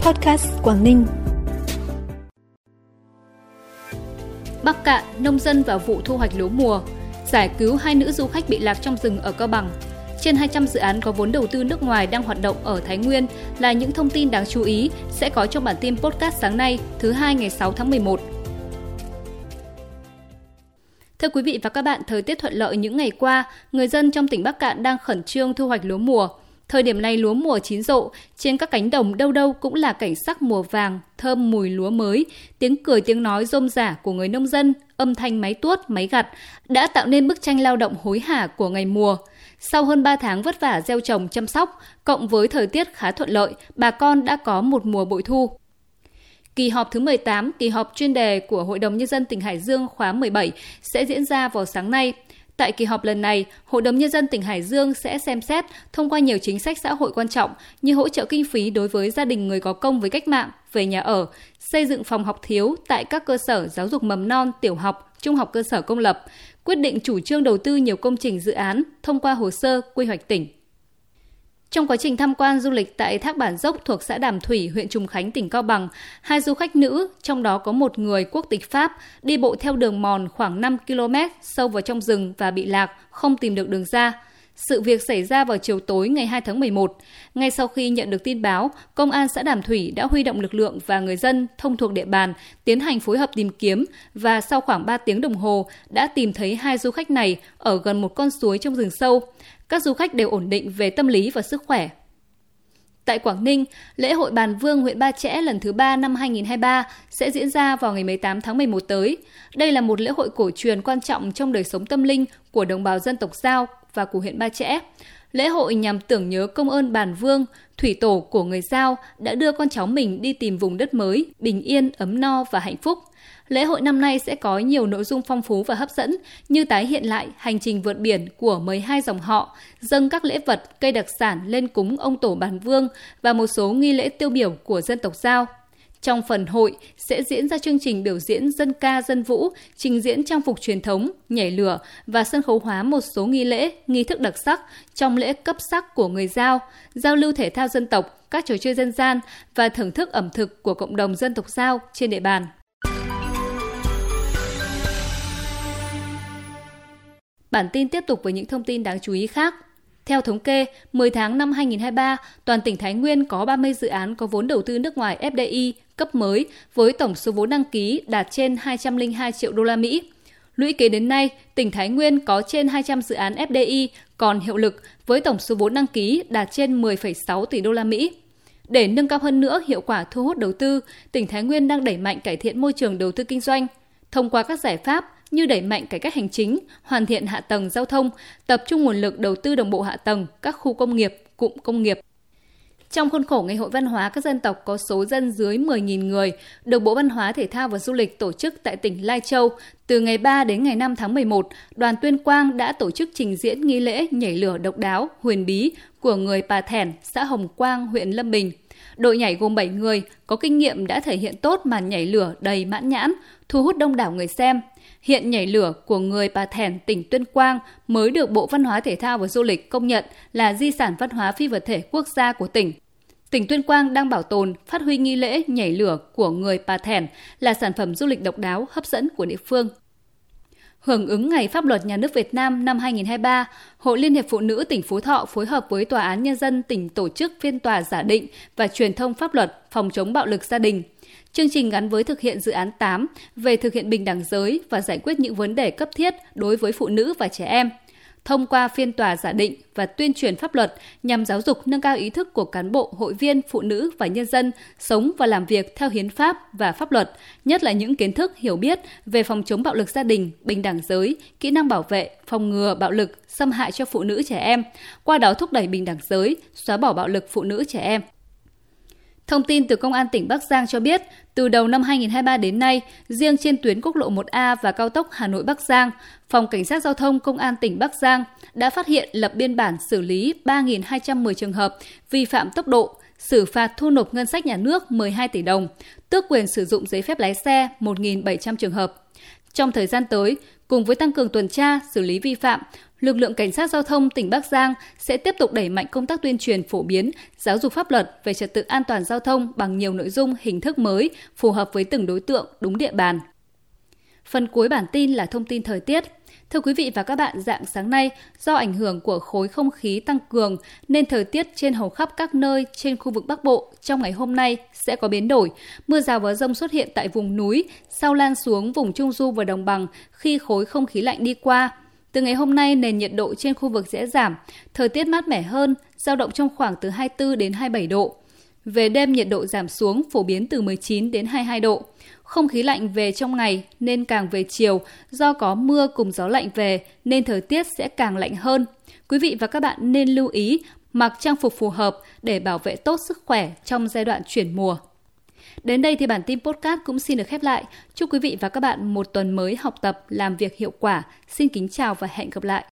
Podcast Quảng Ninh. Bắc Cạn, nông dân vào vụ thu hoạch lúa mùa, giải cứu hai nữ du khách bị lạc trong rừng ở Cao Bằng. Trên 200 dự án có vốn đầu tư nước ngoài đang hoạt động ở Thái Nguyên là những thông tin đáng chú ý sẽ có trong bản tin podcast sáng nay, thứ hai ngày 6 tháng 11. Thưa quý vị và các bạn, thời tiết thuận lợi những ngày qua, người dân trong tỉnh Bắc Cạn đang khẩn trương thu hoạch lúa mùa. Thời điểm này lúa mùa chín rộ, trên các cánh đồng đâu đâu cũng là cảnh sắc mùa vàng, thơm mùi lúa mới, tiếng cười tiếng nói rôm rả của người nông dân, âm thanh máy tuốt, máy gặt đã tạo nên bức tranh lao động hối hả của ngày mùa. Sau hơn 3 tháng vất vả gieo trồng chăm sóc, cộng với thời tiết khá thuận lợi, bà con đã có một mùa bội thu. Kỳ họp thứ 18, kỳ họp chuyên đề của Hội đồng Nhân dân tỉnh Hải Dương khóa 17 sẽ diễn ra vào sáng nay. Tại kỳ họp lần này, Hội đồng Nhân dân tỉnh Hải Dương sẽ xem xét thông qua nhiều chính sách xã hội quan trọng như hỗ trợ kinh phí đối với gia đình người có công với cách mạng, về nhà ở, xây dựng phòng học thiếu tại các cơ sở giáo dục mầm non, tiểu học, trung học cơ sở công lập, quyết định chủ trương đầu tư nhiều công trình dự án thông qua hồ sơ quy hoạch tỉnh. Trong quá trình tham quan du lịch tại Thác Bản Dốc thuộc xã Đàm Thủy, huyện Trùng Khánh, tỉnh Cao Bằng, hai du khách nữ, trong đó có một người quốc tịch Pháp, đi bộ theo đường mòn khoảng 5 km sâu vào trong rừng và bị lạc, không tìm được đường ra. Sự việc xảy ra vào chiều tối ngày 2 tháng 11. Ngay sau khi nhận được tin báo, Công an xã Đàm Thủy đã huy động lực lượng và người dân thông thuộc địa bàn tiến hành phối hợp tìm kiếm và sau khoảng 3 tiếng đồng hồ đã tìm thấy hai du khách này ở gần một con suối trong rừng sâu. Các du khách đều ổn định về tâm lý và sức khỏe. Tại Quảng Ninh, lễ hội Bàn Vương huyện Ba Chẽ lần thứ 3 năm 2023 sẽ diễn ra vào ngày 18 tháng 11 tới. Đây là một lễ hội cổ truyền quan trọng trong đời sống tâm linh của đồng bào dân tộc Giao và của huyện Ba Chẽ. Lễ hội nhằm tưởng nhớ công ơn bản vương, thủy tổ của người Giao đã đưa con cháu mình đi tìm vùng đất mới, bình yên, ấm no và hạnh phúc. Lễ hội năm nay sẽ có nhiều nội dung phong phú và hấp dẫn như tái hiện lại hành trình vượt biển của 12 dòng họ, dâng các lễ vật, cây đặc sản lên cúng ông tổ bản vương và một số nghi lễ tiêu biểu của dân tộc Giao. Trong phần hội sẽ diễn ra chương trình biểu diễn dân ca dân vũ, trình diễn trang phục truyền thống, nhảy lửa và sân khấu hóa một số nghi lễ, nghi thức đặc sắc trong lễ cấp sắc của người Giao, giao lưu thể thao dân tộc, các trò chơi dân gian và thưởng thức ẩm thực của cộng đồng dân tộc Giao trên địa bàn. Bản tin tiếp tục với những thông tin đáng chú ý khác. Theo thống kê, 10 tháng năm 2023, toàn tỉnh Thái Nguyên có 30 dự án có vốn đầu tư nước ngoài FDI cấp mới với tổng số vốn đăng ký đạt trên 202 triệu đô la Mỹ. Lũy kế đến nay, tỉnh Thái Nguyên có trên 200 dự án FDI còn hiệu lực với tổng số vốn đăng ký đạt trên 10,6 tỷ đô la Mỹ. Để nâng cao hơn nữa hiệu quả thu hút đầu tư, tỉnh Thái Nguyên đang đẩy mạnh cải thiện môi trường đầu tư kinh doanh thông qua các giải pháp như đẩy mạnh cải cách hành chính, hoàn thiện hạ tầng giao thông, tập trung nguồn lực đầu tư đồng bộ hạ tầng các khu công nghiệp, cụm công nghiệp. Trong khuôn khổ Ngày hội văn hóa các dân tộc có số dân dưới 10.000 người, được Bộ Văn hóa Thể thao và Du lịch tổ chức tại tỉnh Lai Châu từ ngày 3 đến ngày 5 tháng 11, đoàn Tuyên Quang đã tổ chức trình diễn nghi lễ nhảy lửa độc đáo, huyền bí của người Pà Thẻn, xã Hồng Quang, huyện Lâm Bình. Đội nhảy gồm 7 người, có kinh nghiệm đã thể hiện tốt màn nhảy lửa đầy mãn nhãn, thu hút đông đảo người xem. Hiện nhảy lửa của người Bà Thẻn, tỉnh Tuyên Quang mới được Bộ Văn hóa Thể thao và Du lịch công nhận là di sản văn hóa phi vật thể quốc gia của tỉnh. Tỉnh Tuyên Quang đang bảo tồn, phát huy nghi lễ nhảy lửa của người Bà Thẻn là sản phẩm du lịch độc đáo hấp dẫn của địa phương. Hưởng ứng Ngày Pháp luật Nhà nước Việt Nam năm 2023, Hội Liên hiệp Phụ nữ tỉnh Phú Thọ phối hợp với Tòa án Nhân dân tỉnh tổ chức phiên tòa giả định và truyền thông pháp luật phòng chống bạo lực gia đình. Chương trình gắn với thực hiện dự án 8 về thực hiện bình đẳng giới và giải quyết những vấn đề cấp thiết đối với phụ nữ và trẻ em – thông qua phiên tòa giả định và tuyên truyền pháp luật nhằm giáo dục nâng cao ý thức của cán bộ, hội viên, phụ nữ và nhân dân sống và làm việc theo hiến pháp và pháp luật, nhất là những kiến thức hiểu biết về phòng chống bạo lực gia đình, bình đẳng giới, kỹ năng bảo vệ, phòng ngừa bạo lực, xâm hại cho phụ nữ trẻ em, qua đó thúc đẩy bình đẳng giới, xóa bỏ bạo lực phụ nữ trẻ em. Thông tin từ Công an tỉnh Bắc Giang cho biết, từ đầu năm 2023 đến nay, riêng trên tuyến quốc lộ 1A và cao tốc Hà Nội Bắc Giang, Phòng Cảnh sát Giao thông Công an tỉnh Bắc Giang đã phát hiện lập biên bản xử lý 3.210 trường hợp vi phạm tốc độ, xử phạt thu nộp ngân sách nhà nước 12 tỷ đồng, tước quyền sử dụng giấy phép lái xe 1.700 trường hợp. Trong thời gian tới, Cùng với tăng cường tuần tra, xử lý vi phạm, lực lượng cảnh sát giao thông tỉnh Bắc Giang sẽ tiếp tục đẩy mạnh công tác tuyên truyền phổ biến, giáo dục pháp luật về trật tự an toàn giao thông bằng nhiều nội dung, hình thức mới phù hợp với từng đối tượng, đúng địa bàn. Phần cuối bản tin là thông tin thời tiết. Thưa quý vị và các bạn, dạng sáng nay, do ảnh hưởng của khối không khí tăng cường nên thời tiết trên hầu khắp các nơi trên khu vực Bắc Bộ trong ngày hôm nay sẽ có biến đổi. Mưa rào và rông xuất hiện tại vùng núi, sau lan xuống vùng Trung Du và Đồng bằng khi khối không khí lạnh đi qua. Từ ngày hôm nay, nền nhiệt độ trên khu vực sẽ giảm, thời tiết mát mẻ hơn, giao động trong khoảng từ 24 đến 27 độ. Về đêm nhiệt độ giảm xuống phổ biến từ 19 đến 22 độ. Không khí lạnh về trong ngày nên càng về chiều, do có mưa cùng gió lạnh về nên thời tiết sẽ càng lạnh hơn. Quý vị và các bạn nên lưu ý mặc trang phục phù hợp để bảo vệ tốt sức khỏe trong giai đoạn chuyển mùa. Đến đây thì bản tin podcast cũng xin được khép lại. Chúc quý vị và các bạn một tuần mới học tập, làm việc hiệu quả. Xin kính chào và hẹn gặp lại.